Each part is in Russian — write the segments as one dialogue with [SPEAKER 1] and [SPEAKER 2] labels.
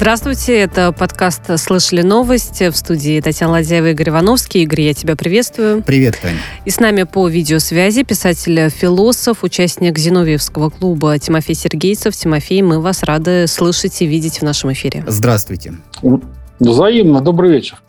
[SPEAKER 1] Здравствуйте, это подкаст «Слышали новости» в студии Татьяна Ладяева и Игорь Ивановский. Игорь, я тебя приветствую.
[SPEAKER 2] Привет, Таня.
[SPEAKER 1] И с нами по видеосвязи писатель-философ, участник Зиновьевского клуба Тимофей Сергейцев. Тимофей, мы вас рады слышать и видеть в нашем эфире.
[SPEAKER 2] Здравствуйте.
[SPEAKER 3] Взаимно. Добрый вечер.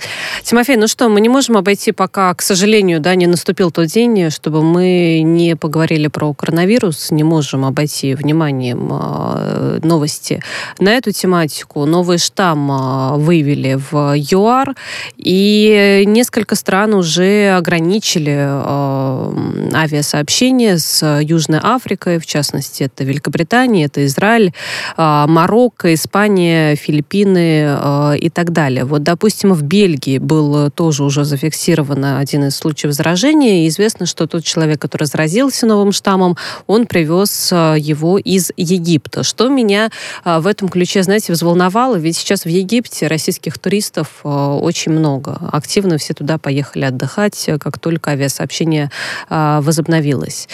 [SPEAKER 1] Тимофей, ну что, мы не можем обойти пока, к сожалению, да, не наступил тот день, чтобы мы не поговорили про коронавирус, не можем обойти вниманием э, новости на эту тематику. Новый штамм э, выявили в ЮАР, и несколько стран уже ограничили э, авиасообщение с Южной Африкой, в частности, это Великобритания, это Израиль, Марокко, Испания, Филиппины и так далее далее. Вот, допустим, в Бельгии был э, тоже уже зафиксирован один из случаев заражения, и известно, что тот человек, который заразился новым штаммом, он привез э, его из Египта. Что меня э, в этом ключе, знаете, взволновало, ведь сейчас в Египте российских туристов очень много. Активно все туда поехали отдыхать, как только авиасообщение возобновилось.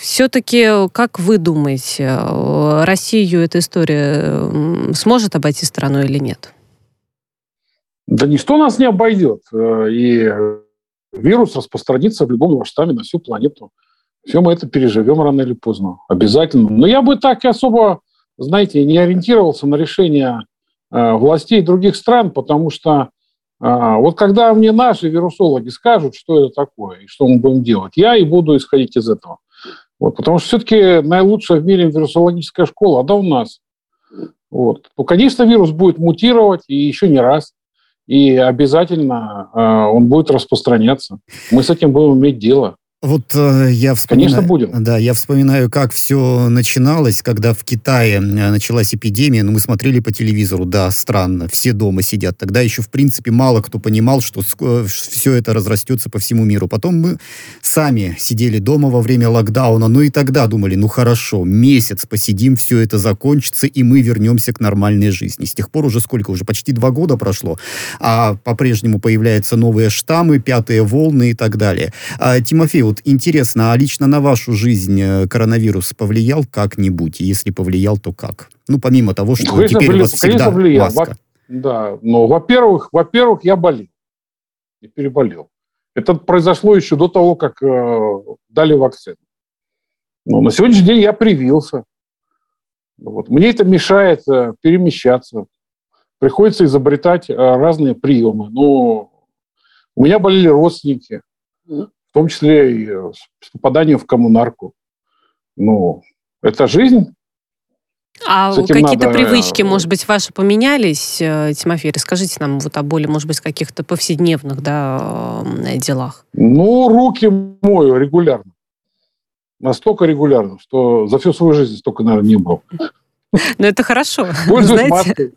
[SPEAKER 1] Все-таки, как вы думаете, Россию эта история сможет обойти страну или нет?
[SPEAKER 3] Да ничто нас не обойдет. Э, и вирус распространится в любом штамме на всю планету. Все мы это переживем рано или поздно. Обязательно. Но я бы так и особо, знаете, не ориентировался на решение э, властей других стран, потому что э, вот когда мне наши вирусологи скажут, что это такое и что мы будем делать, я и буду исходить из этого. Вот, потому что все-таки наилучшая в мире вирусологическая школа, она у нас. Вот. Ну, конечно, вирус будет мутировать и еще не раз и обязательно э, он будет распространяться. Мы с этим будем иметь дело.
[SPEAKER 2] Вот э, я вспоминаю... Конечно, будем. Да, я вспоминаю, как все начиналось, когда в Китае э, началась эпидемия. Ну, мы смотрели по телевизору, да, странно, все дома сидят. Тогда еще, в принципе, мало кто понимал, что э, все это разрастется по всему миру. Потом мы сами сидели дома во время локдауна, ну и тогда думали, ну хорошо, месяц посидим, все это закончится, и мы вернемся к нормальной жизни. С тех пор уже сколько? Уже почти два года прошло, а по-прежнему появляются новые штаммы, пятые волны и так далее. А, Тимофей, вот интересно, а лично на вашу жизнь э, коронавирус повлиял как-нибудь? Если повлиял, то как? Ну, помимо того, что конечно, теперь у вас всегда влиял. маска.
[SPEAKER 3] Да, но, во-первых, во-первых, я болел и переболел. Это произошло еще до того, как э, дали вакцину. Но на сегодняшний день я привился. Вот. Мне это мешает э, перемещаться. Приходится изобретать э, разные приемы. Но у меня болели родственники в том числе и э, с попаданием в коммунарку. Ну, это жизнь.
[SPEAKER 1] А какие-то надо... привычки, может быть, ваши поменялись, э, Тимофей? Расскажите нам вот о боли, может быть, каких-то повседневных да, делах.
[SPEAKER 3] Ну, руки мою регулярно. Настолько регулярно, что за всю свою жизнь столько, наверное, не было.
[SPEAKER 1] Ну, это хорошо.
[SPEAKER 3] Пользуюсь маской.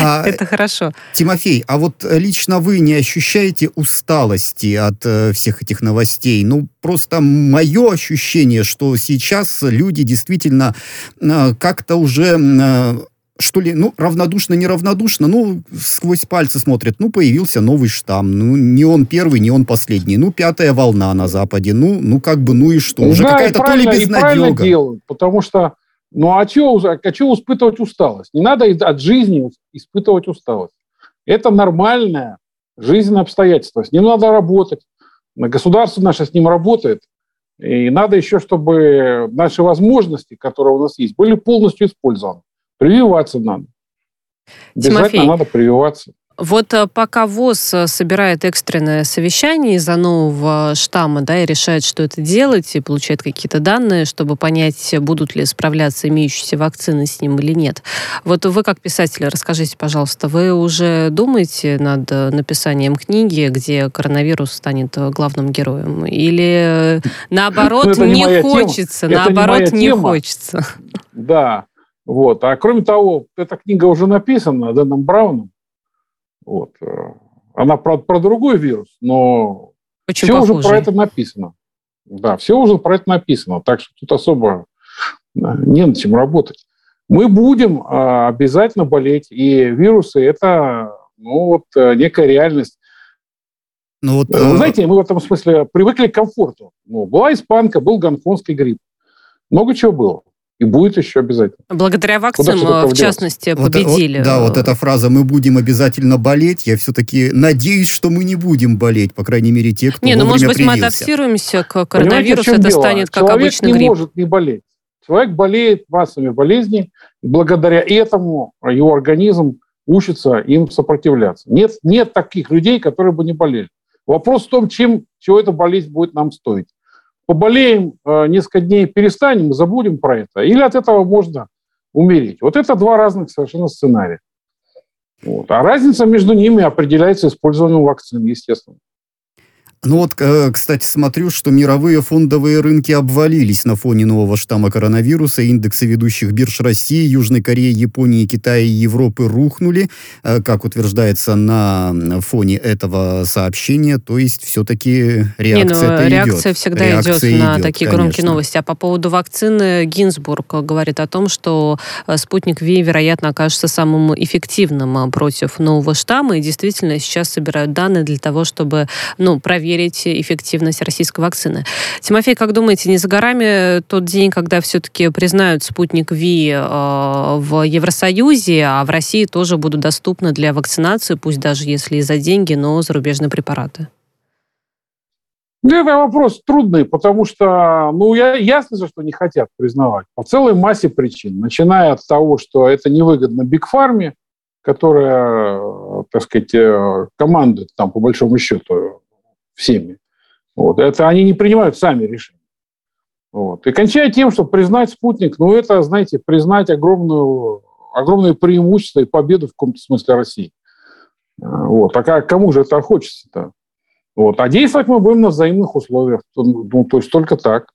[SPEAKER 1] А, Это хорошо.
[SPEAKER 2] Тимофей, а вот лично вы не ощущаете усталости от э, всех этих новостей? Ну, просто мое ощущение, что сейчас люди действительно э, как-то уже... Э, что ли, ну, равнодушно, неравнодушно, ну, сквозь пальцы смотрят, ну, появился новый штамм, ну, не он первый, не он последний, ну, пятая волна на Западе, ну, ну, как бы, ну и что, уже да, какая-то то ли безнадега.
[SPEAKER 3] делают, потому что ну а чего, а чего испытывать усталость? Не надо от жизни испытывать усталость. Это нормальное жизненное обстоятельство. С ним надо работать. Государство наше с ним работает. И надо еще, чтобы наши возможности, которые у нас есть, были полностью использованы. Прививаться надо. Обязательно Тимофей, надо прививаться.
[SPEAKER 1] Вот э, пока ВОЗ э, собирает экстренное совещание из-за нового штамма, да, и решает, что это делать, и получает какие-то данные, чтобы понять, будут ли справляться имеющиеся вакцины с ним или нет. Вот вы как писатель, расскажите, пожалуйста, вы уже думаете над э, написанием книги, где коронавирус станет главным героем? Или наоборот ну, не хочется, наоборот не хочется?
[SPEAKER 3] Да, вот. А кроме того, эта книга уже написана Дэном Брауном, вот. Э, она про, про другой вирус, но Очень все похожий. уже про это написано. Да, все уже про это написано. Так что тут особо э, не над чем работать. Мы будем э, обязательно болеть, и вирусы – это ну, вот, некая реальность. Ну, вот, Вы знаете, мы в этом смысле привыкли к комфорту. Ну, была испанка, был гонконгский грипп. Много чего было. И будет еще обязательно.
[SPEAKER 1] Благодаря вакцинам, в частности, победили.
[SPEAKER 2] Вот, да, вот эта фраза «мы будем обязательно болеть», я все-таки надеюсь, что мы не будем болеть, по крайней мере, те, кто
[SPEAKER 1] Не, ну, может быть,
[SPEAKER 2] привился.
[SPEAKER 1] мы адаптируемся к коронавирусу, это дело? станет как
[SPEAKER 3] Человек
[SPEAKER 1] обычный
[SPEAKER 3] не
[SPEAKER 1] грипп.
[SPEAKER 3] может не болеть. Человек болеет массами болезней, и благодаря этому его организм учится им сопротивляться. Нет, нет таких людей, которые бы не болели. Вопрос в том, чем, чего эта болезнь будет нам стоить. Поболеем э, несколько дней, перестанем забудем про это. Или от этого можно умереть. Вот это два разных совершенно сценария. Вот. А разница между ними определяется использованием вакцин, естественно.
[SPEAKER 2] Ну вот, э, кстати, смотрю, что мировые фондовые рынки обвалились на фоне нового штамма коронавируса. Индексы ведущих бирж России, Южной Кореи, Японии, Китая и Европы рухнули, э, как утверждается на фоне этого сообщения. То есть все-таки реакция Не, ну,
[SPEAKER 1] реакция
[SPEAKER 2] идет.
[SPEAKER 1] всегда реакция идет, идет на такие конечно. громкие новости. А по поводу вакцины Гинзбург говорит о том, что э, спутник Ви, вероятно, окажется самым эффективным против нового штамма. И действительно сейчас собирают данные для того, чтобы ну, проверить проверить эффективность российской вакцины. Тимофей, как думаете, не за горами тот день, когда все-таки признают спутник Ви э, в Евросоюзе, а в России тоже будут доступны для вакцинации, пусть даже если и за деньги, но зарубежные препараты?
[SPEAKER 3] Ну, это вопрос трудный, потому что, ну, я, ясно же, что не хотят признавать. По целой массе причин. Начиная от того, что это невыгодно Бигфарме, которая, так сказать, э, командует там, по большому счету, всеми. Вот. Это они не принимают сами решения. Вот. И кончая тем, что признать спутник, ну это, знаете, признать огромную, огромное преимущество и победу в каком-то смысле России. Вот. А кому же это хочется-то? Вот. А действовать мы будем на взаимных условиях. Ну, то есть только так.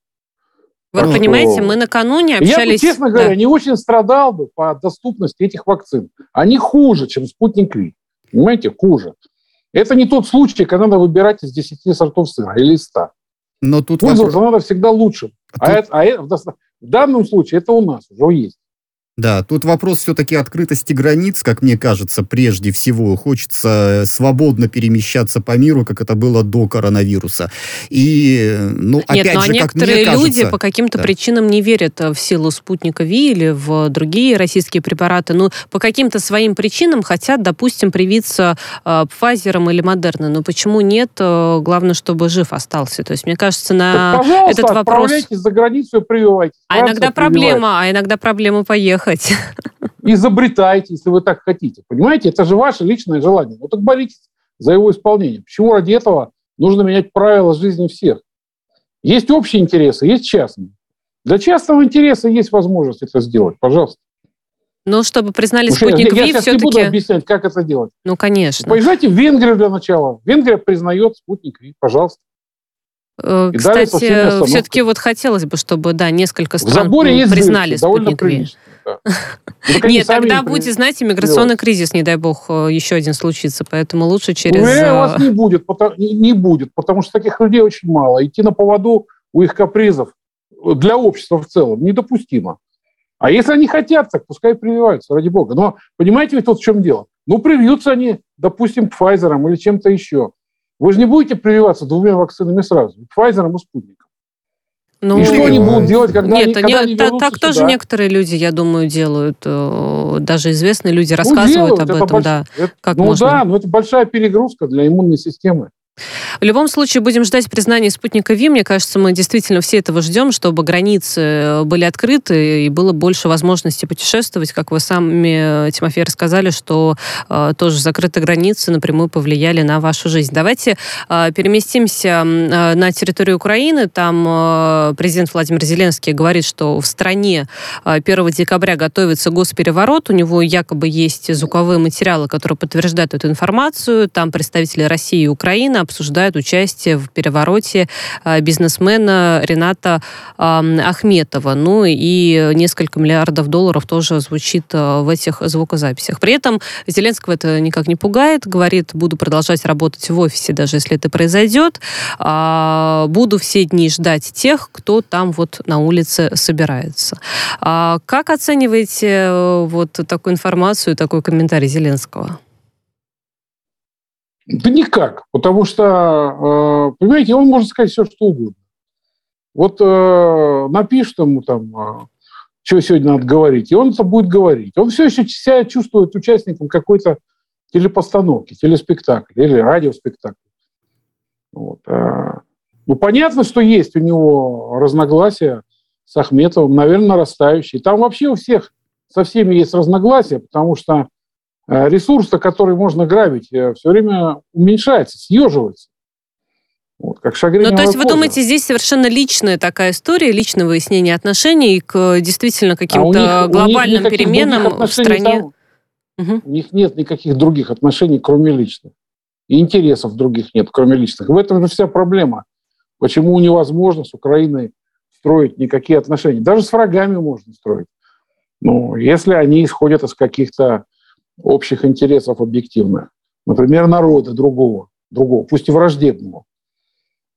[SPEAKER 1] Вы так понимаете, что... мы накануне общались...
[SPEAKER 3] Я, честно говоря, да. не очень страдал бы по доступности этих вакцин. Они хуже, чем спутник Ви. Понимаете, хуже. Это не тот случай, когда надо выбирать из 10 сортов сыра или 100. Но тут Пользоваться вопрос... надо всегда лучше. А, тут... а, это, а это, в данном случае это у нас уже есть.
[SPEAKER 2] Да, тут вопрос все-таки открытости границ, как мне кажется, прежде всего. Хочется свободно перемещаться по миру, как это было до коронавируса. И, ну,
[SPEAKER 1] Нет,
[SPEAKER 2] опять
[SPEAKER 1] но
[SPEAKER 2] же,
[SPEAKER 1] некоторые
[SPEAKER 2] как мне
[SPEAKER 1] люди
[SPEAKER 2] кажется,
[SPEAKER 1] по каким-то
[SPEAKER 2] да.
[SPEAKER 1] причинам не верят в силу спутника Ви или в другие российские препараты. Ну, по каким-то своим причинам хотят, допустим, привиться э, Pfizer или Модерна. Но почему нет? Э, главное, чтобы жив остался. То есть, мне кажется, на
[SPEAKER 3] так,
[SPEAKER 1] этот вопрос...
[SPEAKER 3] за границу и прививайтесь.
[SPEAKER 1] А иногда проблема, а иногда проблема поехать ехать.
[SPEAKER 3] Изобретайте, если вы так хотите. Понимаете, это же ваше личное желание. Ну так боритесь за его исполнение. Почему ради этого нужно менять правила жизни всех? Есть общие интересы, есть частные. Для частного интереса есть возможность это сделать. Пожалуйста.
[SPEAKER 1] Ну, чтобы признали Потому спутник
[SPEAKER 3] я,
[SPEAKER 1] Ви,
[SPEAKER 3] я все-таки... не буду объяснять, как это делать.
[SPEAKER 1] Ну, конечно.
[SPEAKER 3] Поезжайте в Венгрию для начала. Венгрия признает спутник Ви. Пожалуйста.
[SPEAKER 1] Э, кстати, все-таки вот хотелось бы, чтобы, да, несколько стран
[SPEAKER 3] есть
[SPEAKER 1] признали
[SPEAKER 3] дырки, Ви. Да.
[SPEAKER 1] Ну, Нет, тогда будет, знаете, миграционный кризис, не дай бог, э, еще один случится, поэтому лучше через...
[SPEAKER 3] Не, у вас не будет, потому, не будет, потому что таких людей очень мало. Идти на поводу у их капризов для общества в целом недопустимо. А если они хотят, так пускай прививаются, ради бога. Но понимаете ведь тут в чем дело? Ну, привьются они, допустим, Pfizer или чем-то еще. Вы же не будете прививаться двумя вакцинами сразу, Pfizer и спутником.
[SPEAKER 1] Ну,
[SPEAKER 3] и что они будут делать, когда
[SPEAKER 1] нет,
[SPEAKER 3] они, когда
[SPEAKER 1] нет,
[SPEAKER 3] они
[SPEAKER 1] так, тоже некоторые люди, я думаю, делают. Э, даже известные люди ну, рассказывают ну, делают, об этом, больш... да.
[SPEAKER 3] Это, как ну можно. да, но это большая перегрузка для иммунной системы.
[SPEAKER 1] В любом случае, будем ждать признания спутника ВИ. Мне кажется, мы действительно все этого ждем, чтобы границы э, были открыты и было больше возможности путешествовать. Как вы сами, э, Тимофей, рассказали, что э, тоже закрытые границы напрямую повлияли на вашу жизнь. Давайте э, переместимся э, на территорию Украины. Там э, президент Владимир Зеленский говорит, что в стране э, 1 декабря готовится госпереворот. У него якобы есть звуковые материалы, которые подтверждают эту информацию. Там представители России и Украины обсуждают участие в перевороте а, бизнесмена Рената Ахметова. Ну и несколько миллиардов долларов тоже звучит а, в этих звукозаписях. При этом Зеленского это никак не пугает. Говорит, буду продолжать работать в офисе, даже если это произойдет. А, буду все дни ждать тех, кто там вот на улице собирается. Как оцениваете э, вот такую информацию, такой комментарий Зеленского?
[SPEAKER 3] Да никак, потому что, э, понимаете, он может сказать все, что угодно. Вот э, напишет ему там что сегодня надо говорить, и он это будет говорить. Он все еще себя чувствует участником какой-то телепостановки, телеспектакля или радиоспектакля. Вот. Ну, понятно, что есть у него разногласия с Ахметовым, наверное, нарастающие. Там вообще у всех со всеми есть разногласия, потому что э, ресурс, который можно грабить, э, все время уменьшается, съеживается.
[SPEAKER 1] Вот, как ну, то есть вы думаете, здесь совершенно личная такая история, личное выяснение отношений к действительно а каким-то а глобальным них переменам в стране?
[SPEAKER 3] Угу. У них нет никаких других отношений, кроме личных. И интересов других нет, кроме личных. В этом же вся проблема. Почему невозможно с Украиной строить никакие отношения? Даже с врагами можно строить. Ну, если они исходят из каких-то общих интересов объективных. Например, народа другого, другого, пусть и враждебного.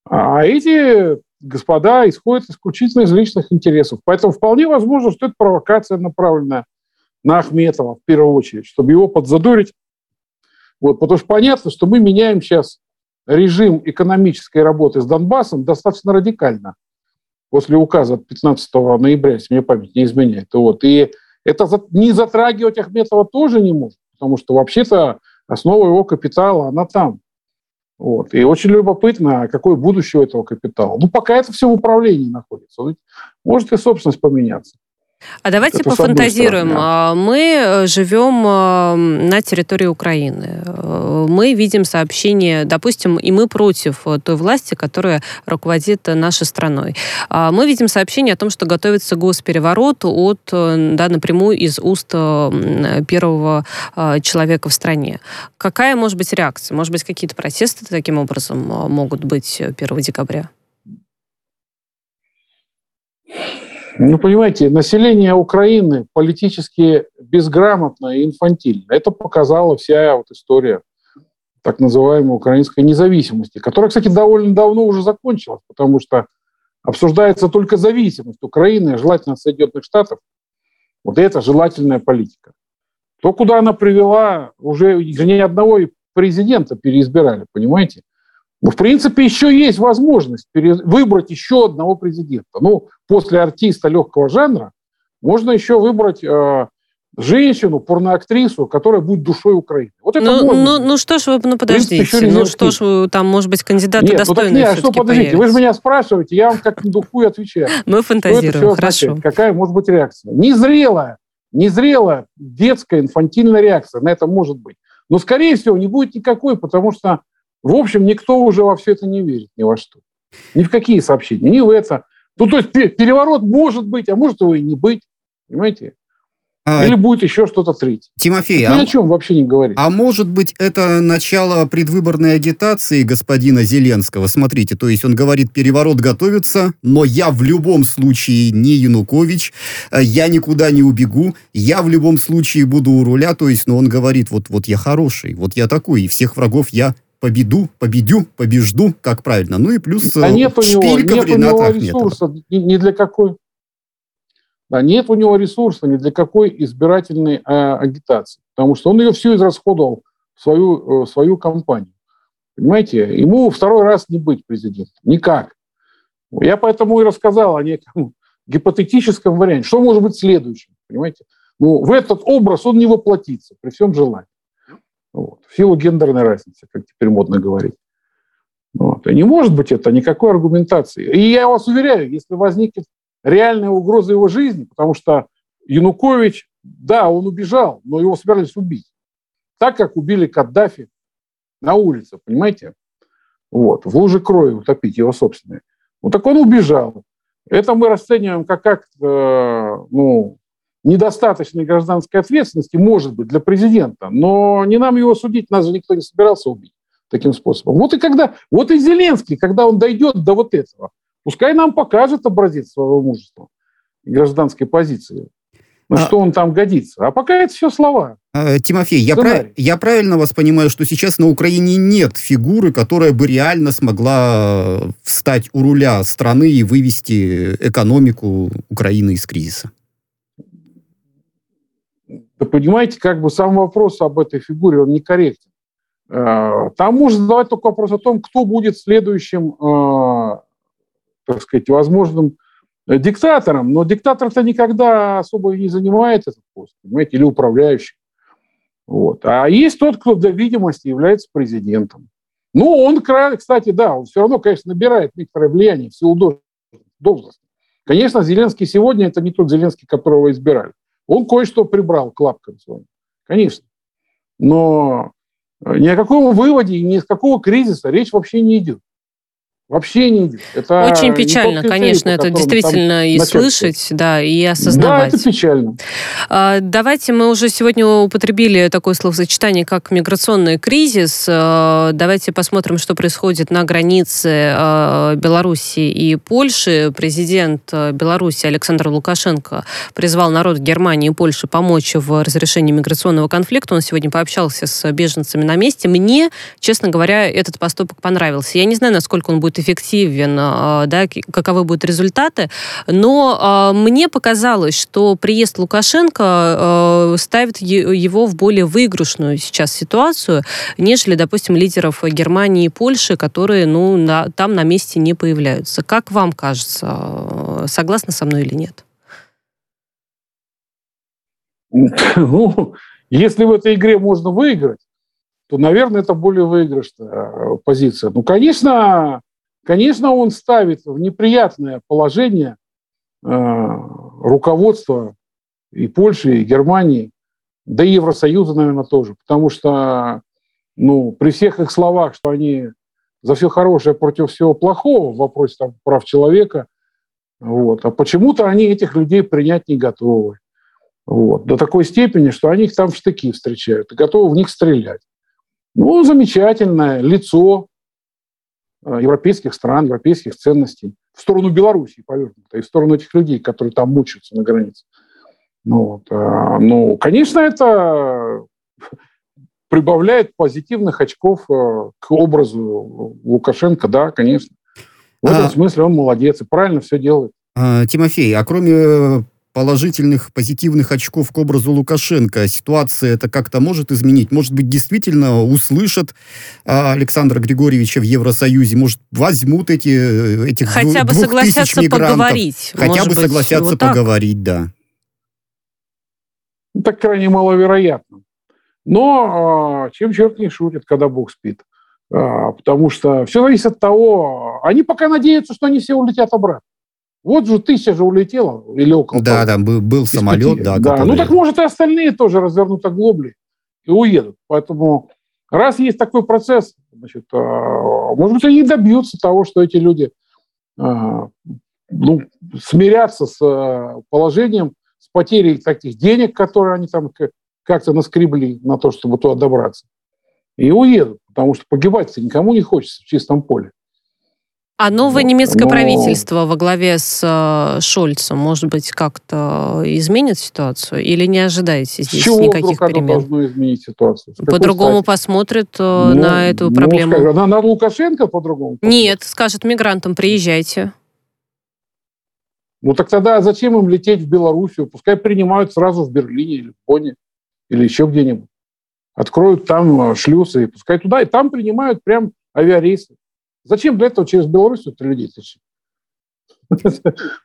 [SPEAKER 3] А эти господа исходят исключительно из личных интересов. Поэтому вполне возможно, что это провокация направленная на Ахметова в первую очередь, чтобы его подзадорить. Вот, потому что понятно, что мы меняем сейчас режим экономической работы с Донбассом достаточно радикально после указа от 15 ноября, если мне память не изменяет. Вот. И это не затрагивать Ахметова тоже не может, потому что вообще-то основа его капитала, она там. Вот. И очень любопытно, какое будущее у этого капитала. Ну, пока это все в управлении находится. Может и собственность поменяться.
[SPEAKER 1] А давайте Это пофантазируем. А, мы э, живем а, на территории Украины. Э, мы видим сообщения, допустим, и мы против э, той власти, которая руководит нашей страной. А, мы видим сообщение о том, что готовится госпереворот от, да, напрямую из уст первого человека в стране. Какая может быть реакция? Может быть, какие-то протесты таким образом могут быть 1 декабря?
[SPEAKER 3] Ну, понимаете, население Украины политически безграмотно и инфантильно. Это показала вся вот история так называемой украинской независимости, которая, кстати, довольно давно уже закончилась, потому что обсуждается только зависимость Украины, желательно от Соединенных Штатов. Вот это желательная политика. То, куда она привела, уже ни одного президента переизбирали, понимаете? Ну, в принципе, еще есть возможность выбрать еще одного президента. Ну, после артиста легкого жанра можно еще выбрать э, женщину, порноактрису, которая будет душой Украины. Вот это
[SPEAKER 1] ну, можно. Ну, ну что ж вы, ну подождите, принципе, ну что ж там, может быть, кандидаты нет, достойные
[SPEAKER 3] ну, так, нет, что, подождите, появятся. вы же меня спрашиваете, я вам как на духу отвечаю.
[SPEAKER 1] Мы фантазируем, хорошо.
[SPEAKER 3] Какая может быть реакция? Незрелая, незрелая детская, инфантильная реакция на это может быть. Но, скорее всего, не будет никакой, потому что в общем, никто уже во все это не верит ни во что. Ни в какие сообщения, ни в это. Ну, то есть переворот может быть, а может его и не быть. Понимаете? А, Или будет еще что-то третье.
[SPEAKER 2] Тимофей,
[SPEAKER 3] ни а, о чем вообще не говорить.
[SPEAKER 2] А может быть, это начало предвыборной агитации господина Зеленского? Смотрите, то есть он говорит, переворот готовится, но я в любом случае не Янукович, я никуда не убегу, я в любом случае буду у руля, то есть, но ну, он говорит, вот, вот я хороший, вот я такой, и всех врагов я победу, победю, побежду, как правильно. Ну и плюс
[SPEAKER 3] а нет у него, нет у него ресурса ни, ни для какой. Да, нет у него ресурса ни для какой избирательной э, агитации, потому что он ее всю израсходовал в свою, э, свою кампанию. Понимаете, ему второй раз не быть президентом. Никак. Я поэтому и рассказал о неком гипотетическом варианте. Что может быть следующим? Понимаете? Ну, в этот образ он не воплотится при всем желании. Вот. В силу гендерной разницы, как теперь модно говорить. Вот. И не может быть это никакой аргументации. И я вас уверяю, если возникнет реальная угроза его жизни, потому что Янукович, да, он убежал, но его собирались убить. Так, как убили Каддафи на улице, понимаете? Вот, в луже крови утопить его собственное. Ну так он убежал. Это мы расцениваем как акт, э, ну, недостаточной гражданской ответственности, может быть, для президента, но не нам его судить, нас же никто не собирался убить таким способом. Вот и когда, вот и Зеленский, когда он дойдет до вот этого, пускай нам покажет образец своего мужества и гражданской позиции, на а, что он там годится. А пока это все слова.
[SPEAKER 2] А, Тимофей, я, прав, я правильно вас понимаю, что сейчас на Украине нет фигуры, которая бы реально смогла встать у руля страны и вывести экономику Украины из кризиса?
[SPEAKER 3] Да понимаете, как бы сам вопрос об этой фигуре, он некорректен. Э, там можно задавать только вопрос о том, кто будет следующим, э, так сказать, возможным диктатором, но диктатор-то никогда особо не занимает этот пост, понимаете, или управляющий. Вот. А есть тот, кто до видимости является президентом. Ну, он, кстати, да, он все равно, конечно, набирает некоторое влияние в силу должности. Конечно, Зеленский сегодня это не тот Зеленский, которого избирали. Он кое-что прибрал к лапкам своим. Конечно. Но ни о каком выводе, ни о какого кризиса речь вообще не идет. Вообще не идет.
[SPEAKER 1] Это Очень печально, конечно, это действительно и слышать, да, и осознавать.
[SPEAKER 3] Да, это печально.
[SPEAKER 1] А, давайте мы уже сегодня употребили такое словосочетание, как миграционный кризис. А, давайте посмотрим, что происходит на границе а, Беларуси и Польши. Президент Беларуси Александр Лукашенко призвал народ Германии и Польши помочь в разрешении миграционного конфликта. Он сегодня пообщался с беженцами на месте. Мне, честно говоря, этот поступок понравился. Я не знаю, насколько он будет эффективен, а, да, каковы будут результаты. Но а, мне показалось, что приезд Лукашенко а, ставит его в более выигрышную сейчас ситуацию, нежели, допустим, лидеров Германии и Польши, которые ну, на, там на месте не появляются. Как вам кажется, согласны со мной или нет?
[SPEAKER 3] Ну, если в этой игре можно выиграть, то, наверное, это более выигрышная позиция. Ну, конечно, Конечно, он ставит в неприятное положение э, руководство и Польши, и Германии, да и Евросоюза, наверное, тоже. Потому что ну, при всех их словах, что они за все хорошее против всего плохого в вопросе там, прав человека, вот, а почему-то они этих людей принять не готовы. Вот, до такой степени, что они их там в штыки встречают и готовы в них стрелять. Ну, замечательное лицо, европейских стран, европейских ценностей в сторону Белоруссии повернуто, и в сторону этих людей, которые там мучаются на границе. Ну, вот, э, ну, конечно, это прибавляет позитивных очков э, к образу Лукашенко, да, конечно. В этом а... смысле он молодец и правильно все делает.
[SPEAKER 2] А, Тимофей, а кроме положительных, позитивных очков к образу Лукашенко. Ситуация это как-то может изменить? Может быть, действительно услышат а, Александра Григорьевича в Евросоюзе? Может, возьмут эти, этих
[SPEAKER 1] Хотя бы согласятся поговорить.
[SPEAKER 2] Хотя бы быть, согласятся вот поговорить, да.
[SPEAKER 3] Это крайне маловероятно. Но а, чем черт не шутит, когда Бог спит. А, потому что все зависит от того... Они пока надеются, что они все улетят обратно. Вот же тысяча же улетела, или около
[SPEAKER 2] Да, того. да, был, самолет, да.
[SPEAKER 3] да. Ну так может и остальные тоже развернут оглобли и уедут. Поэтому раз есть такой процесс, значит, а, может быть, они добьются того, что эти люди а, ну, смирятся с а, положением, с потерей таких денег, которые они там как-то наскребли на то, чтобы туда добраться. И уедут, потому что погибать-то никому не хочется в чистом поле.
[SPEAKER 1] А новое немецкое Но... правительство во главе с э, Шольцем, может быть, как-то изменит ситуацию? Или не ожидаете здесь
[SPEAKER 3] Чего
[SPEAKER 1] никаких
[SPEAKER 3] вдруг
[SPEAKER 1] перемен?
[SPEAKER 3] должно изменить ситуацию?
[SPEAKER 1] По-другому посмотрит э, ну, на эту
[SPEAKER 3] ну,
[SPEAKER 1] проблему?
[SPEAKER 3] Скажет, на, на Лукашенко по-другому?
[SPEAKER 1] Нет, скажет мигрантам, приезжайте.
[SPEAKER 3] Ну так тогда зачем им лететь в Белоруссию? Пускай принимают сразу в Берлине или в Бонне или еще где-нибудь. Откроют там э, шлюсы, и пускай туда, и там принимают прям авиарейсы. Зачем для этого через Белоруссию людей тащить?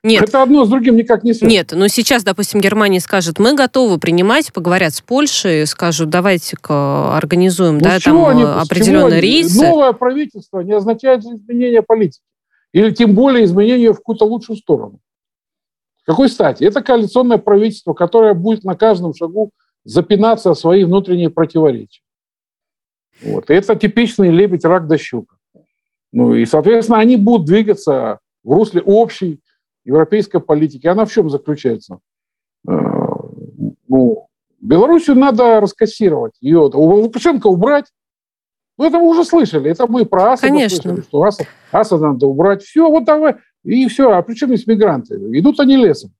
[SPEAKER 3] Нет. Это одно с другим никак не связано.
[SPEAKER 1] Нет, но сейчас, допустим, Германия скажет, мы готовы принимать, поговорят с Польшей, скажут, давайте-ка организуем ну, да, там они, определенные рейсы.
[SPEAKER 3] Новое правительство не означает изменение политики. Или тем более изменение в какую-то лучшую сторону. какой стати? Это коалиционное правительство, которое будет на каждом шагу запинаться о свои внутренние противоречия. Вот. И это типичный лебедь, рак да щука. Ну и, соответственно, они будут двигаться в русле общей европейской политики. Она в чем заключается? Э, ну, Белоруссию надо раскассировать. Ее Лукашенко убрать. Ну, это мы уже слышали. Это мы про Асада
[SPEAKER 1] Конечно.
[SPEAKER 3] слышали, что Асад, Асада надо убрать. Все, вот давай. И все. А при чем здесь мигранты? Идут они лесом.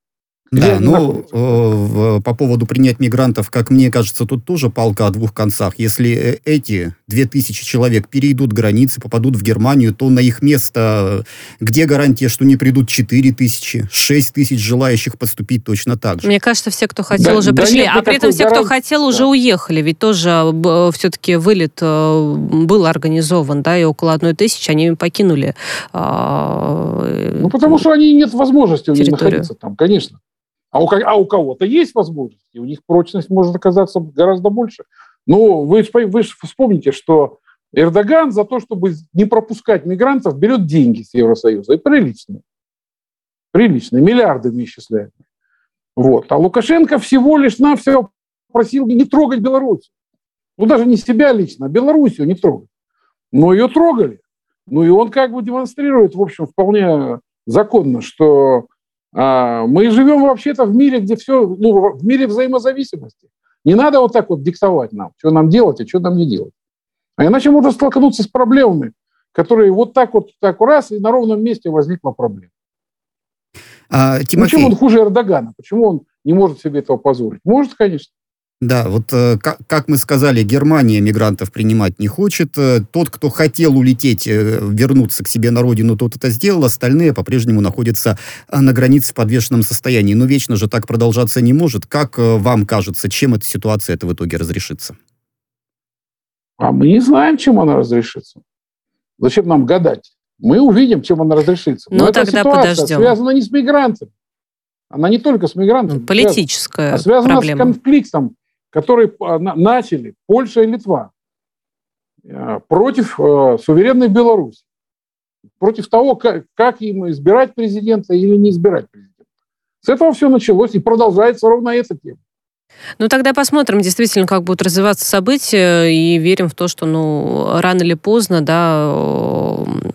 [SPEAKER 2] Да, но э, по поводу принять мигрантов, как мне кажется, тут тоже палка о двух концах. Если э, эти 2000 человек перейдут границы, попадут в Германию, то на их место где гарантия, что не придут 4000, 6000 желающих поступить точно так же?
[SPEAKER 1] Мне кажется, все, кто хотел, да, уже да пришли. Нет, а при этом все, гарант... кто хотел, уже да. уехали. Ведь тоже э, все-таки вылет э, был организован, да, и около одной тысячи они покинули.
[SPEAKER 3] Э, ну, потому что они нет возможности у них находиться там, конечно. А у, а у кого-то есть возможности, у них прочность может оказаться гораздо больше. Но вы, вы вспомните, что Эрдоган за то, чтобы не пропускать мигрантов, берет деньги с Евросоюза, и приличные. Приличные, миллиардами исчисляют. Вот. А Лукашенко всего лишь на все просил не трогать Беларусь. Ну, даже не себя лично, а Белоруссию не трогать. Но ее трогали. Ну, и он как бы демонстрирует, в общем, вполне законно, что мы живем вообще-то в мире, где все, ну, в мире взаимозависимости. Не надо вот так вот диктовать нам, что нам делать, а что нам не делать. А иначе можно столкнуться с проблемами, которые вот так вот, так раз, и на ровном месте возникла проблема. А, Тимофей... Почему он хуже Эрдогана? Почему он не может себе этого позволить? Может, конечно.
[SPEAKER 2] Да, вот э, как, мы сказали, Германия мигрантов принимать не хочет. Э, тот, кто хотел улететь, э, вернуться к себе на родину, тот это сделал. Остальные по-прежнему находятся на границе в подвешенном состоянии. Но вечно же так продолжаться не может. Как вам кажется, чем эта ситуация это в итоге разрешится?
[SPEAKER 3] А мы не знаем, чем она разрешится. Зачем нам гадать? Мы увидим, чем она разрешится.
[SPEAKER 1] Но, Но тогда эта ситуация подождем.
[SPEAKER 3] связана не с мигрантами. Она не только с мигрантами.
[SPEAKER 1] Ну, политическая
[SPEAKER 3] а связана проблема. с конфликтом который а, начали Польша и Литва э, против э, суверенной Беларуси, против того, как, как им избирать президента или не избирать президента. С этого все началось и продолжается ровно эта тема.
[SPEAKER 1] Ну, тогда посмотрим, действительно, как будут развиваться события, и верим в то, что, ну, рано или поздно, да,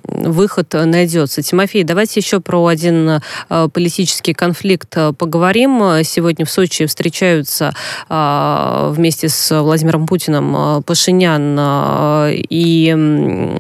[SPEAKER 1] выход найдется. Тимофей, давайте еще про один э, политический конфликт э, поговорим. Сегодня в Сочи встречаются э, вместе с Владимиром Путиным Пашинян и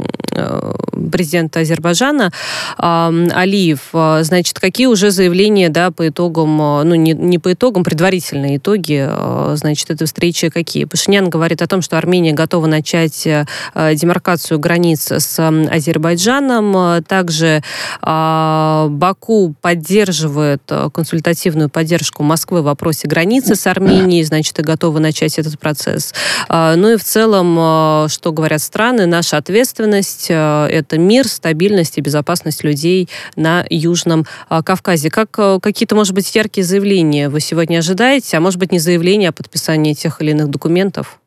[SPEAKER 1] президент Азербайджана Алиев. Значит, какие уже заявления, да, по итогам, ну, не, не по итогам, предварительные итоги, значит, этой встречи какие? Пашинян говорит о том, что Армения готова начать демаркацию границ с Азербайджаном. Также Баку поддерживает консультативную поддержку Москвы в вопросе границы с Арменией, значит, и готовы начать этот процесс. Ну и в целом, что говорят страны, наша ответственность – это мир, стабильность и безопасность людей на Южном Кавказе. Как какие-то, может быть, яркие заявления вы сегодня ожидаете, а может быть, не заявления, а подписание тех или иных документов?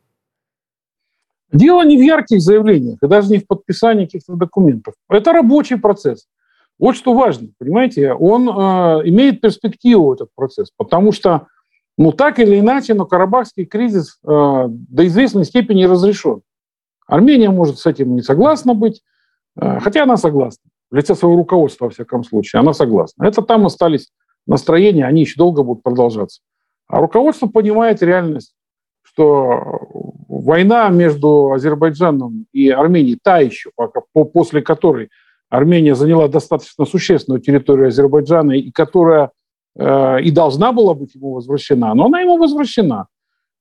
[SPEAKER 3] Дело не в ярких заявлениях, и даже не в подписании каких-то документов. Это рабочий процесс. Вот что важно, понимаете, он э, имеет перспективу, этот процесс, потому что, ну, так или иначе, но Карабахский кризис э, до известной степени разрешен. Армения может с этим не согласна быть, э, хотя она согласна. В лице своего руководства, во всяком случае, она согласна. Это там остались настроения, они еще долго будут продолжаться. А руководство понимает реальность, что война между Азербайджаном и Арменией, та еще, после которой Армения заняла достаточно существенную территорию Азербайджана, и которая э, и должна была быть ему возвращена, но она ему возвращена.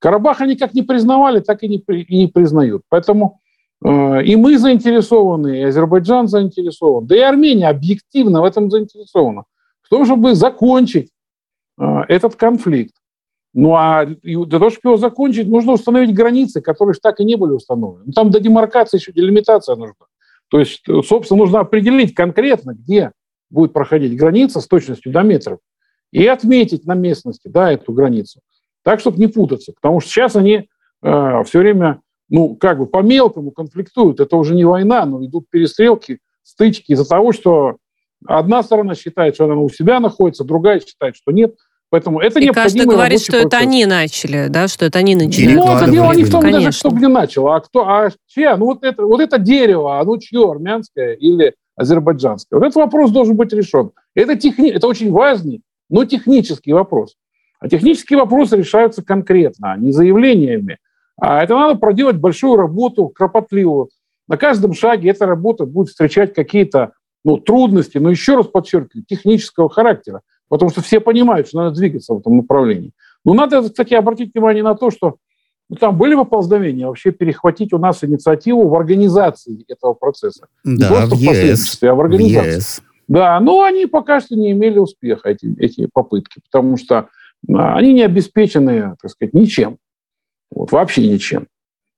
[SPEAKER 3] Карабаха никак не признавали, так и не, и не признают. Поэтому э, и мы заинтересованы, и Азербайджан заинтересован, да и Армения объективно в этом заинтересована, в том, чтобы закончить э, этот конфликт. Ну а для того, чтобы его закончить, нужно установить границы, которые так и не были установлены. Ну, там до демаркации еще делимитация нужна. То есть, собственно, нужно определить конкретно, где будет проходить граница с точностью до метров, и отметить на местности да, эту границу, так, чтобы не путаться. Потому что сейчас они э, все время, ну, как бы по-мелкому конфликтуют. Это уже не война, но идут перестрелки, стычки из-за того, что одна сторона считает, что она у себя находится, другая считает, что нет – Поэтому это
[SPEAKER 1] и каждый говорит, что процесс. это они начали, да, что это они начали.
[SPEAKER 3] Ну, это дело не в том, даже, кто где начал, а кто, а чья? Ну, вот это, вот это дерево, оно чье, армянское или азербайджанское? Вот этот вопрос должен быть решен. Это, техни... это очень важный, но технический вопрос. А технические вопросы решаются конкретно, а не заявлениями. А это надо проделать большую работу, кропотливую. На каждом шаге эта работа будет встречать какие-то ну, трудности, но еще раз подчеркиваю, технического характера. потому что все понимают, что надо двигаться в этом направлении. Но надо, кстати, обратить внимание на то, что ну, там были выползновения вообще перехватить у нас инициативу в организации этого процесса.
[SPEAKER 2] Да, Не просто в ЕС.
[SPEAKER 3] а в организации. ЕС. Да, но они пока что не имели успеха, эти, эти попытки, потому что они не обеспечены, так сказать, ничем. Вот, вообще ничем.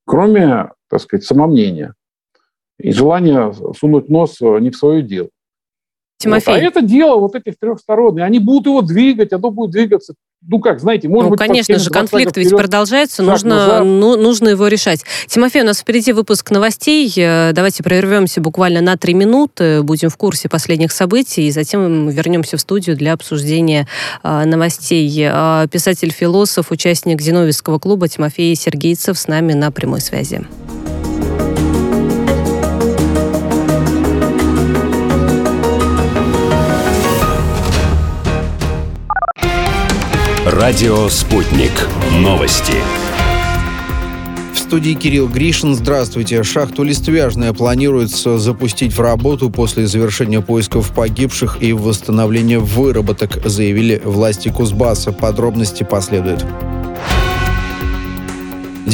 [SPEAKER 3] Кроме, так сказать, самомнения и желания сунуть нос не в свое дело.
[SPEAKER 1] Тимофей.
[SPEAKER 3] Вот. А это дело вот этих трех сторон. И они будут его двигать, оно будет двигаться. Ну как, знаете, может
[SPEAKER 1] ну,
[SPEAKER 3] быть...
[SPEAKER 1] конечно же, конфликт ведь продолжается, нужно, ну, нужно его решать. Тимофей, у нас впереди выпуск новостей. Э, давайте прервемся буквально на три минуты, будем в курсе последних событий, и затем вернемся в студию для обсуждения э, новостей. Э, писатель-философ, участник Зиновьевского клуба Тимофей Сергейцев с нами на прямой связи.
[SPEAKER 4] Радио «Спутник». Новости.
[SPEAKER 5] В студии Кирилл Гришин. Здравствуйте. Шахту Листвяжная планируется запустить в работу после завершения поисков погибших и восстановления выработок, заявили власти Кузбасса. Подробности последуют.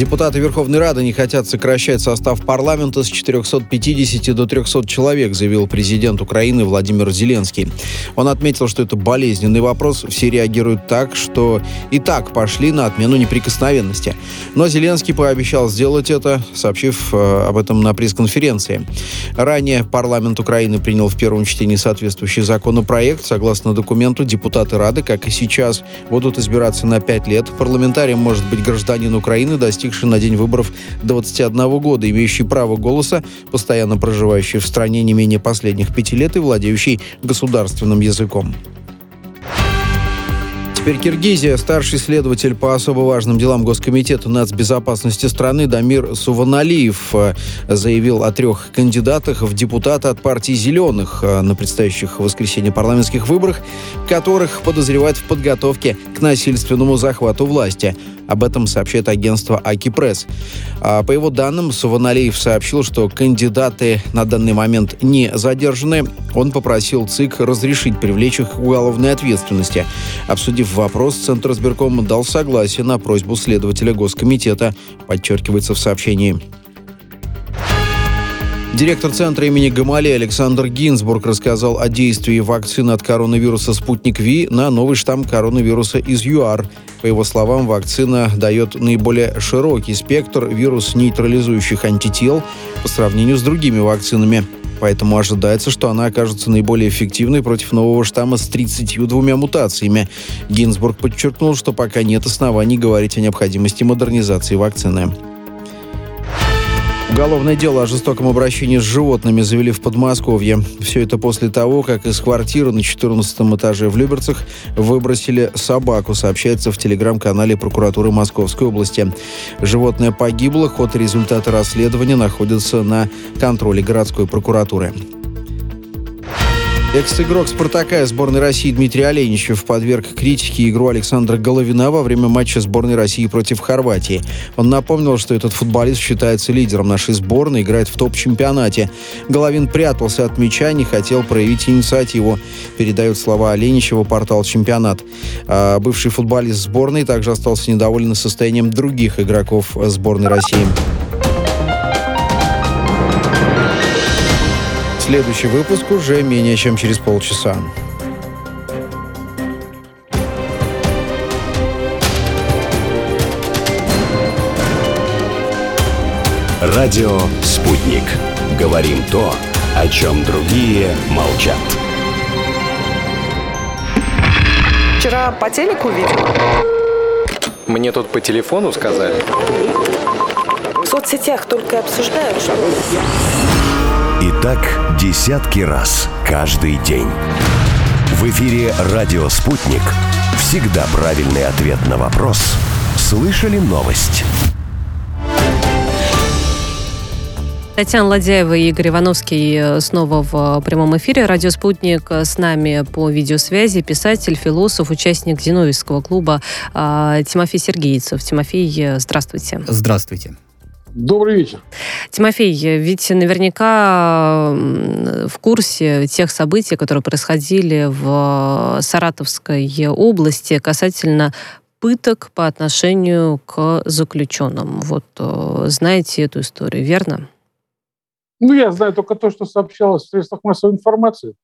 [SPEAKER 5] Депутаты Верховной Рады не хотят сокращать состав парламента с 450 до 300 человек, заявил президент Украины Владимир Зеленский. Он отметил, что это болезненный вопрос. Все реагируют так, что и так пошли на отмену неприкосновенности. Но Зеленский пообещал сделать это, сообщив э, об этом на пресс-конференции. Ранее парламент Украины принял в первом чтении соответствующий законопроект. Согласно документу, депутаты Рады, как и сейчас, будут избираться на 5 лет. Парламентарием может быть гражданин Украины, достигнувший достигший на день выборов 21 года, имеющий право голоса, постоянно проживающий в стране не менее последних пяти лет и владеющий государственным языком. Теперь Киргизия. Старший следователь по особо важным делам Госкомитета нацбезопасности страны Дамир Суваналиев э, заявил о трех кандидатах в депутаты от партии «Зеленых» э, на предстоящих воскресенье парламентских выборах, которых подозревают в подготовке к насильственному захвату власти. Об этом сообщает агентство Аки Пресс. А, по его данным, Суваналиев сообщил, что кандидаты на данный момент не задержаны. Он попросил ЦИК разрешить привлечь их к уголовной ответственности. Обсудив вопрос, Центр избиркома дал согласие на просьбу следователя Госкомитета, подчеркивается в сообщении. Директор центра имени Гамали Александр Гинзбург рассказал о действии вакцины от коронавируса «Спутник Ви» на новый штамм коронавируса из ЮАР. По его словам, вакцина дает наиболее широкий спектр вирус-нейтрализующих антител по сравнению с другими вакцинами. Поэтому ожидается, что она окажется наиболее эффективной против нового штамма с 32 мутациями. Гинзбург подчеркнул, что пока нет оснований говорить о необходимости модернизации вакцины. Уголовное дело о жестоком обращении с животными завели в Подмосковье. Все это после того, как из квартиры на 14 этаже в Люберцах выбросили собаку, сообщается в телеграм-канале прокуратуры Московской области. Животное погибло, ход и результаты расследования находятся на контроле городской прокуратуры. Экс-игрок «Спартака» сборной России Дмитрий Оленичев подверг критике игру Александра Головина во время матча сборной России против Хорватии. Он напомнил, что этот футболист считается лидером нашей сборной, играет в топ-чемпионате. Головин прятался от мяча, не хотел проявить инициативу, передает слова Оленичева портал «Чемпионат». А бывший футболист сборной также остался недоволен состоянием других игроков сборной России. Следующий выпуск уже менее чем через полчаса.
[SPEAKER 4] Радио «Спутник». Говорим то, о чем другие молчат.
[SPEAKER 6] Вчера по телеку видел.
[SPEAKER 7] Мне тут по телефону сказали.
[SPEAKER 6] В соцсетях только обсуждают, что...
[SPEAKER 4] Так десятки раз каждый день. В эфире «Радио Спутник». Всегда правильный ответ на вопрос. Слышали новость?
[SPEAKER 1] Татьяна Ладяева и Игорь Ивановский э, снова в прямом эфире. Радио «Спутник» с нами по видеосвязи. Писатель, философ, участник Зиновьевского клуба а, Тимофей Сергеевцев. Тимофей, э, здравствуйте.
[SPEAKER 2] Здравствуйте.
[SPEAKER 3] Добрый вечер.
[SPEAKER 1] Тимофей, ведь наверняка в курсе тех событий, которые происходили в Саратовской области касательно пыток по отношению к заключенным. Вот э, знаете эту историю, верно?
[SPEAKER 3] Ну, я знаю только то, что сообщалось в средствах массовой информации.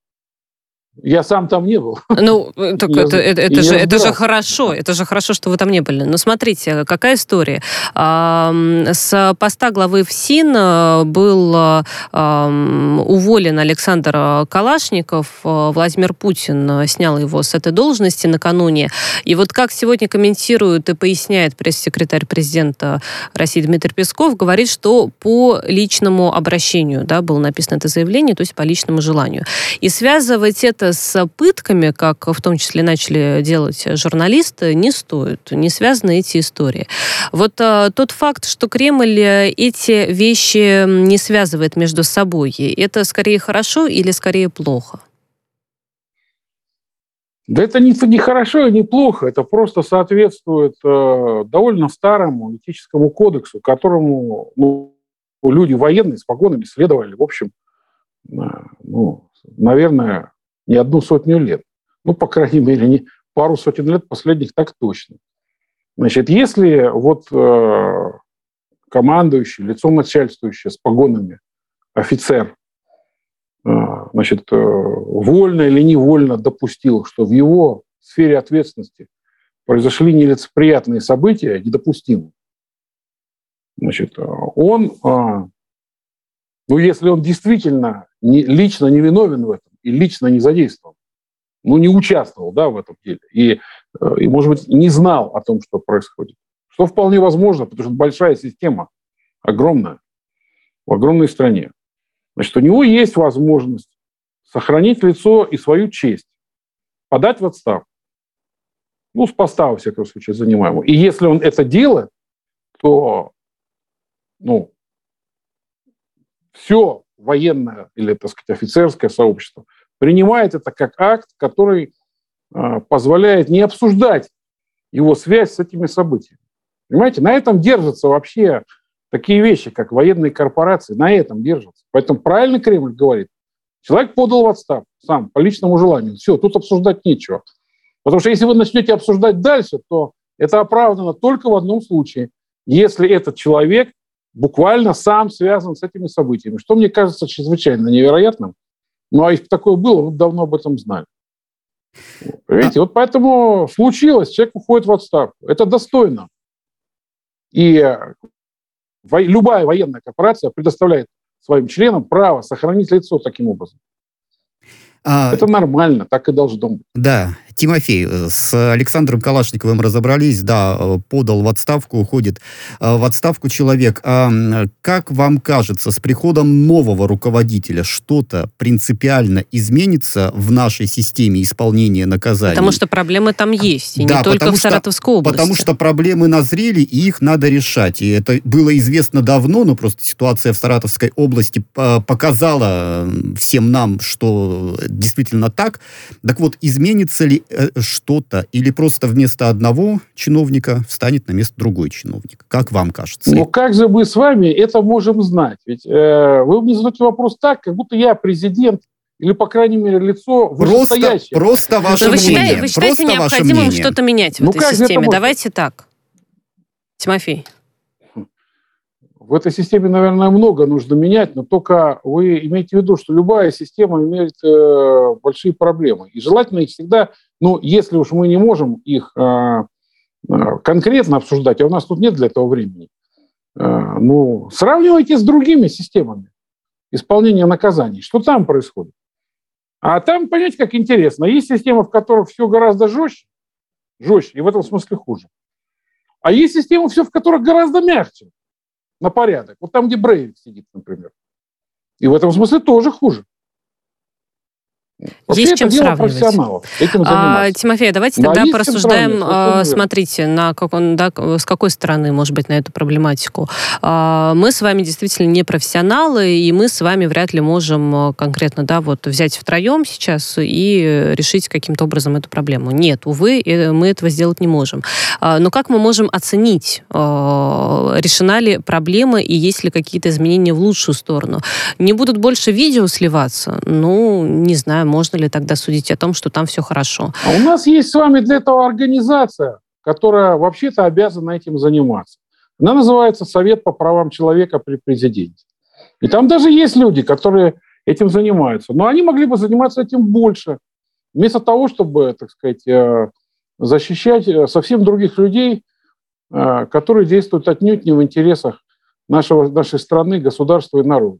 [SPEAKER 3] Я сам там не был.
[SPEAKER 1] Ну, так это, это, это, же, это же хорошо, это же хорошо, что вы там не были. Но смотрите, какая история. С поста главы ФСИН э, был уволен Александр Калашников. Э, Владимир Путин снял его с этой должности накануне. И вот как сегодня комментирует и поясняет пресс-секретарь президента России Дмитрий Песков, говорит, что по личному обращению да, было написано это заявление, то есть по личному желанию. И связывать это с пытками, как в том числе начали делать журналисты, не стоит. Не связаны эти истории. Вот а, тот факт, что Кремль эти вещи не связывает между собой, это скорее хорошо или скорее плохо?
[SPEAKER 3] Да это не, не хорошо и не плохо, это просто соответствует э, довольно старому этическому кодексу, которому ну, люди военные с погонами следовали, в общем, э, ну, наверное, не одну сотню лет. Ну, по крайней мере, не пару сотен лет последних так точно. Значит, если вот э, командующий, лицо начальствующее с погонами офицер, э, значит, э, вольно или невольно допустил, что в его сфере ответственности произошли нелицеприятные события, недопустимы. Значит, э, он, э, ну, если он действительно не, лично не виновен в этом, и лично не задействован, ну, не участвовал да, в этом деле, и, э, и, может быть, не знал о том, что происходит. Что вполне возможно, потому что большая система, огромная, в огромной стране. Значит, у него есть возможность сохранить лицо и свою честь, подать в отставку. Ну, с поста, во всяком случае, занимаемого. И если он это делает, то ну, все военное или, так сказать, офицерское сообщество принимает это как акт, который э, позволяет не обсуждать его связь с этими событиями. Понимаете, на этом держатся вообще такие вещи, как военные корпорации, на этом держатся. Поэтому правильно Кремль говорит, человек подал в отставку сам, по личному желанию. Все, тут обсуждать нечего. Потому что если вы начнете обсуждать дальше, то это оправдано только в одном случае, если этот человек буквально сам связан с этими событиями, что мне кажется чрезвычайно невероятным. Ну, а если такое было, мы давно об этом знали. Понимаете, вот поэтому случилось, человек уходит в отставку. Это достойно. И любая военная корпорация предоставляет своим членам право сохранить лицо таким образом. А, Это нормально, так и должно быть.
[SPEAKER 2] Да, Тимофей, э, с Александром Калашниковым разобрались, да, э, подал в отставку, уходит э, в отставку человек. А как вам кажется, с приходом нового руководителя что-то принципиально изменится в нашей системе исполнения наказаний?
[SPEAKER 1] Потому что проблемы там есть, и да, не только в Саратовской области.
[SPEAKER 2] Потому что проблемы назрели, и их надо решать. И это было известно давно, но просто ситуация в Саратовской области показала всем нам, что действительно так. Так вот, изменится ли что-то, или просто вместо одного чиновника встанет на место другой чиновник? Как вам кажется?
[SPEAKER 3] Ну, как же мы с вами это можем знать? Ведь э, вы мне задаете вопрос так, как будто я президент или, по крайней мере, лицо
[SPEAKER 2] вышестоящее. Просто, просто ваше
[SPEAKER 1] вы мнение. Считаете, вы считаете просто необходимым что-то менять в ну, этой системе? Давайте так. Тимофей
[SPEAKER 3] в этой системе, наверное, много нужно менять, но только вы имеете в виду, что любая система имеет э, большие проблемы. И желательно их всегда, ну, если уж мы не можем их э, э, конкретно обсуждать, а у нас тут нет для этого времени, э, ну, сравнивайте с другими системами исполнения наказаний. Что там происходит? А там, понимаете, как интересно. Есть система, в которой все гораздо жестче, жестче, и в этом смысле хуже. А есть система, все в которых гораздо мягче на порядок. Вот там, где Брейвик сидит, например. И в этом смысле тоже хуже.
[SPEAKER 1] Вообще есть чем сравнивать. Этим а, Тимофей, давайте да, тогда порассуждаем. А, смотрите, на как он, да, с какой стороны, может быть, на эту проблематику. А, мы с вами действительно не профессионалы, и мы с вами вряд ли можем а, конкретно, да, вот взять втроем сейчас и решить каким-то образом эту проблему. Нет, увы, мы этого сделать не можем. А, но как мы можем оценить, а, решена ли проблема и есть ли какие-то изменения в лучшую сторону? Не будут больше видео сливаться? Ну, не знаю, можно ли тогда судить о том, что там все хорошо?
[SPEAKER 3] А у нас есть с вами для этого организация, которая вообще-то обязана этим заниматься. Она называется Совет по правам человека при президенте. И там даже есть люди, которые этим занимаются. Но они могли бы заниматься этим больше. Вместо того, чтобы, так сказать, э, защищать э, совсем других людей, э, которые действуют отнюдь не в интересах нашего, нашей страны, государства и народа.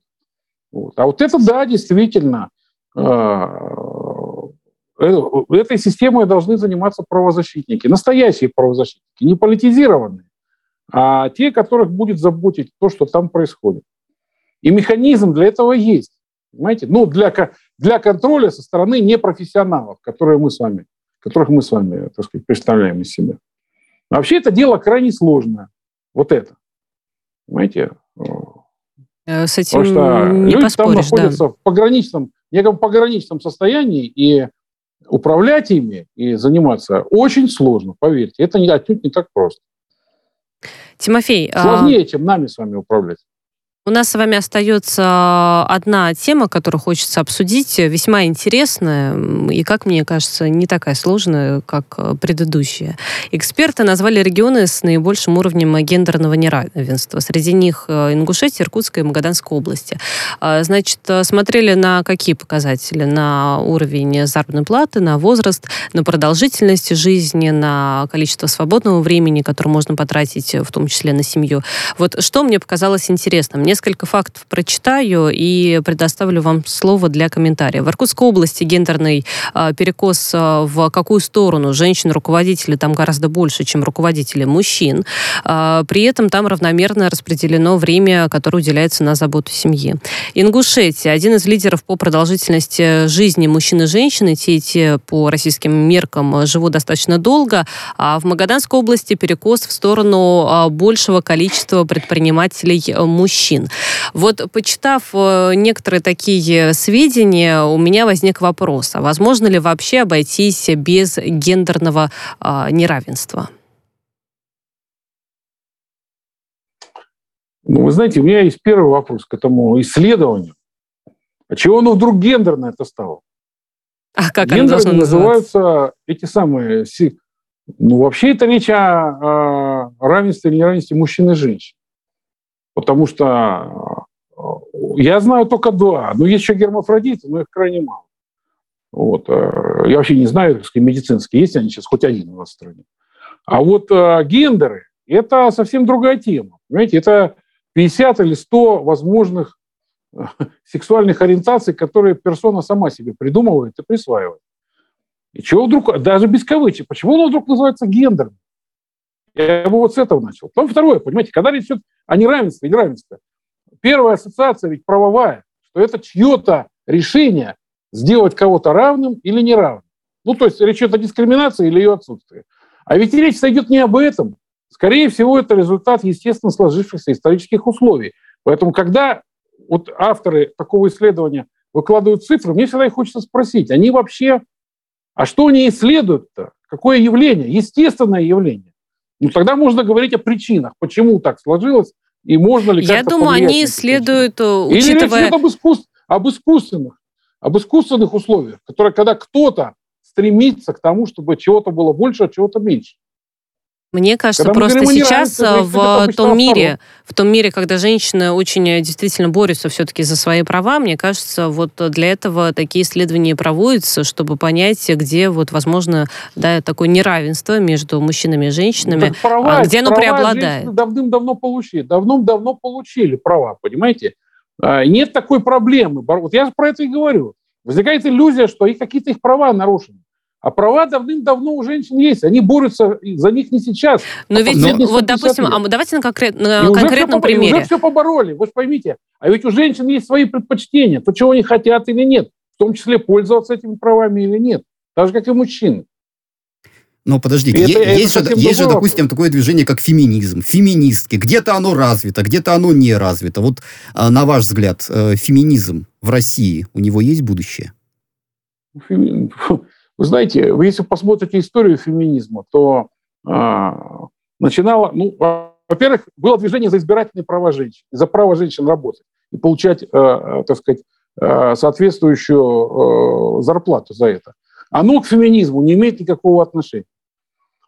[SPEAKER 3] Вот. А вот это, да, действительно, этой системой должны заниматься правозащитники, настоящие правозащитники, не политизированные, а те, которых будет заботить то, что там происходит. И механизм для этого есть. Понимаете? Ну, для, для контроля со стороны непрофессионалов, которые мы с вами, которых мы с вами, так сказать, представляем из себя. Вообще это дело крайне сложное. Вот это. Понимаете?
[SPEAKER 1] Э, с этим Потому что не люди поспоришь,
[SPEAKER 3] там находятся да. в пограничном, неком пограничном состоянии, и управлять ими и заниматься очень сложно, поверьте. Это не, отнюдь не так просто.
[SPEAKER 1] Тимофей...
[SPEAKER 3] А Сложнее, а... чем нами с вами управлять.
[SPEAKER 1] У нас с вами остается одна тема, которую хочется обсудить, весьма интересная и, как мне кажется, не такая сложная, как предыдущая. Эксперты назвали регионы с наибольшим уровнем гендерного неравенства. Среди них э, Ингушетия, Иркутская и Магаданская области. А, значит, смотрели на какие показатели? На уровень заработной платы, на возраст, на продолжительность жизни, на количество свободного времени, которое можно потратить, в том числе на семью. Вот что мне показалось интересным? Мне несколько фактов прочитаю и предоставлю вам слово для комментария. В Иркутской области гендерный э, перекос э, в какую сторону? Женщин-руководителей там гораздо больше, чем руководителей мужчин. Э, при этом там равномерно распределено время, которое уделяется на заботу семьи. Ингушетия. Один из лидеров по продолжительности жизни мужчин и женщин. Те и те по российским меркам живут достаточно долго. А в Магаданской области перекос в сторону большего количества предпринимателей мужчин. Вот почитав э, некоторые такие сведения, у меня возник вопрос, а возможно ли вообще обойтись без гендерного а, неравенства?
[SPEAKER 3] Ну, вы знаете, у меня есть первый вопрос к этому исследованию. А чего оно вдруг гендерное это стало?
[SPEAKER 1] А как Гендеры оно
[SPEAKER 3] называются называться? эти самые... Ну, вообще это речь о, о равенстве или неравенстве мужчин и женщин. Потому что э, я знаю только два. Ну, есть еще гермафродиты, но их крайне мало. Вот. Э, я вообще не знаю, сказать, медицинские, есть они сейчас хоть один у нас в стране. А вот э, гендеры – это совсем другая тема. Понимаете, это 50 или 100 возможных сексуальных ориентаций, которые персона сама себе придумывает и присваивает. И чего вдруг, даже без кавычек, почему оно вдруг называется гендером? Я бы вот с этого начал. Потом второе, понимаете, когда речь идет о неравенстве и неравенстве, первая ассоциация ведь правовая, что это чье-то решение сделать кого-то равным или неравным. Ну, то есть речь идет о дискриминации или ее отсутствии. А ведь речь идет не об этом. Скорее всего, это результат естественно сложившихся исторических условий. Поэтому, когда вот авторы такого исследования выкладывают цифры, мне всегда их хочется спросить, они вообще, а что они исследуют-то? Какое явление? Естественное явление. Ну, тогда можно говорить о причинах, почему так сложилось, и можно ли
[SPEAKER 1] Я думаю, они исследуют, учитывая... Или
[SPEAKER 3] об, искусств... об искусственных, об искусственных условиях, которые, когда кто-то стремится к тому, чтобы чего-то было больше, а чего-то меньше.
[SPEAKER 1] Мне кажется, когда просто говорим, сейчас э, в том мире, в том мире, когда женщины очень э, действительно борются все-таки за свои права, мне кажется, вот для этого такие исследования проводятся, чтобы понять, где вот возможно да, такое неравенство между мужчинами и женщинами, ну, права, а где оно преобладает.
[SPEAKER 3] Давным-давно получили, давным-давно получили права, понимаете? А, нет такой проблемы. Вот я про это и говорю. Возникает иллюзия, что их какие-то их права нарушены. А права давным-давно у женщин есть. Они борются за них не сейчас.
[SPEAKER 1] Но а ведь, но, вот, допустим, а давайте на, конкрет, на конкретном примере.
[SPEAKER 3] Уже все побороли, вы же поймите. А ведь у женщин есть свои предпочтения, то, чего они хотят или нет. в том числе пользоваться этими правами или нет. Так же, как и мужчины.
[SPEAKER 2] Но подождите, это, есть, это же, есть же, допустим, такое движение, как феминизм, феминистки. Где-то оно развито, где-то оно не развито. Вот а, на ваш взгляд, э, феминизм в России, у него есть будущее?
[SPEAKER 3] Вы знаете, вы если посмотрите историю феминизма, то а, начинало, ну, во-первых, было движение за избирательные права женщин, за право женщин работать и получать, э, э так сказать, э, соответствующую э, зарплату за это. Оно к феминизму не имеет никакого отношения.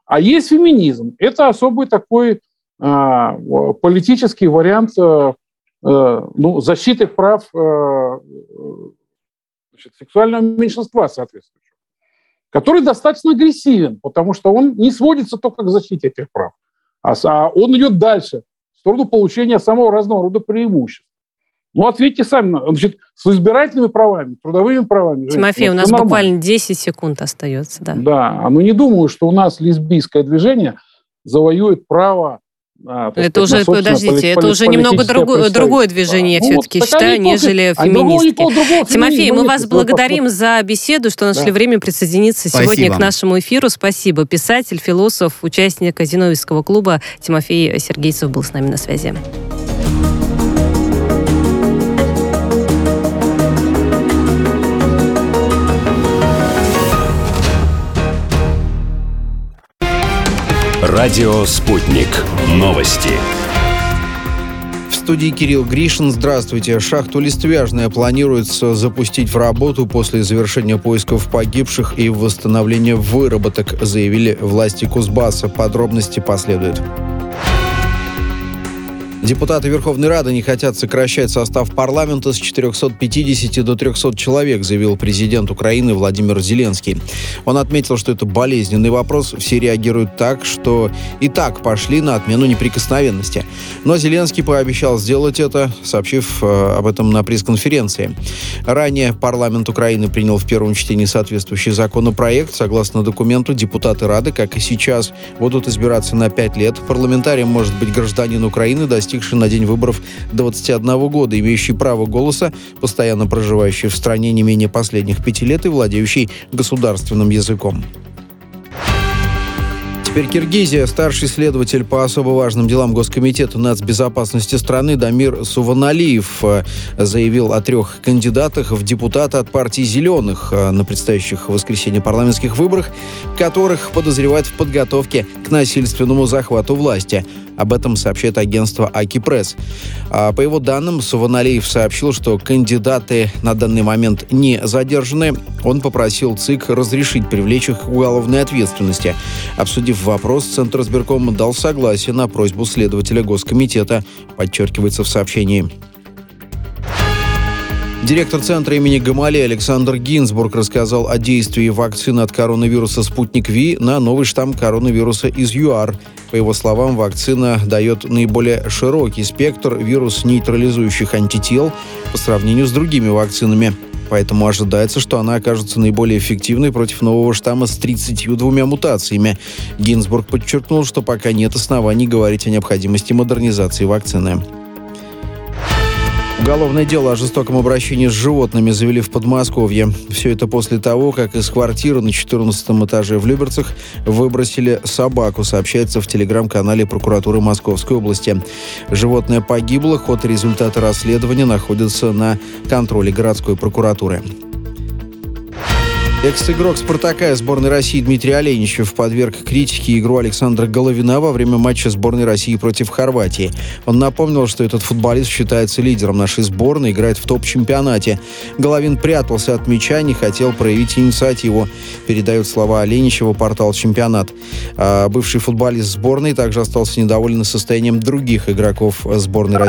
[SPEAKER 3] А есть феминизм. Это особый такой э, политический вариант э, э, ну, защиты прав э, значит, сексуального меньшинства соответствующего, который достаточно агрессивен, потому что он не сводится только к защите этих прав, а, а он идет дальше, в сторону получения самого разного рода преимуществ. Ну, ответьте сами. Значит, с избирательными правами, трудовыми правами.
[SPEAKER 1] Тимофей, у нас нормально. буквально 10 секунд остается. Да,
[SPEAKER 3] да. А ну не думаю, что у нас лесбийское движение завоюет право
[SPEAKER 1] а, это уже, подождите, это уже немного другое, другое движение, я ну, все-таки считаю, нежели а феминистки. Тимофей, мы вас благодарим за беседу, что нашли да. время присоединиться Спасибо. сегодня к нашему эфиру. Спасибо. Писатель, философ, участник Зиновьевского клуба Тимофей Сергейцев был с нами на связи.
[SPEAKER 4] Радио «Спутник». Новости.
[SPEAKER 5] В студии Кирилл Гришин. Здравствуйте. Шахту Листвяжная планируется запустить в работу после завершения поисков погибших и восстановления выработок, заявили власти Кузбасса. Подробности последуют. Депутаты Верховной Рады не хотят сокращать состав парламента с 450 до 300 человек, заявил президент Украины Владимир Зеленский. Он отметил, что это болезненный вопрос. Все реагируют так, что и так пошли на отмену неприкосновенности. Но Зеленский пообещал сделать это, сообщив э, об этом на пресс-конференции. Ранее парламент Украины принял в первом чтении соответствующий законопроект. Согласно документу, депутаты Рады, как и сейчас, будут избираться на 5 лет. Парламентарием может быть гражданин Украины, достигнувший достигший на день выборов 21 года, имеющий право голоса, постоянно проживающий в стране не менее последних пяти лет и владеющий государственным языком. Теперь Киргизия. Старший следователь по особо важным делам Госкомитета нацбезопасности страны Дамир Суваналиев э, заявил о трех кандидатах в депутаты от партии «Зеленых» э, на предстоящих в воскресенье парламентских выборах, которых подозревают в подготовке к насильственному захвату власти. Об этом сообщает агентство Аки Пресс. А, по его данным, Суваналиев сообщил, что кандидаты на данный момент не задержаны. Он попросил ЦИК разрешить привлечь их к уголовной ответственности. Обсудив вопрос, Центр избиркома дал согласие на просьбу следователя Госкомитета, подчеркивается в сообщении. Директор центра имени Гамали Александр Гинзбург рассказал о действии вакцины от коронавируса «Спутник Ви» на новый штамм коронавируса из ЮАР. По его словам, вакцина дает наиболее широкий спектр вирус-нейтрализующих антител по сравнению с другими вакцинами. Поэтому ожидается, что она окажется наиболее эффективной против нового штамма с 32 мутациями. Гинзбург подчеркнул, что пока нет оснований говорить о необходимости модернизации вакцины. Уголовное дело о жестоком обращении с животными завели в Подмосковье. Все это после того, как из квартиры на 14 этаже в Люберцах выбросили собаку, сообщается в телеграм-канале прокуратуры Московской области. Животное погибло, ход и результаты расследования находятся на контроле городской прокуратуры. Экс-игрок «Спартака» сборной России Дмитрий Оленичев подверг критике игру Александра Головина во время матча сборной России против Хорватии. Он напомнил, что этот футболист считается лидером нашей сборной, играет в топ-чемпионате. Головин прятался от мяча, не хотел проявить инициативу, передает слова Оленичева портал «Чемпионат». А бывший футболист сборной также остался недоволен состоянием других игроков сборной России.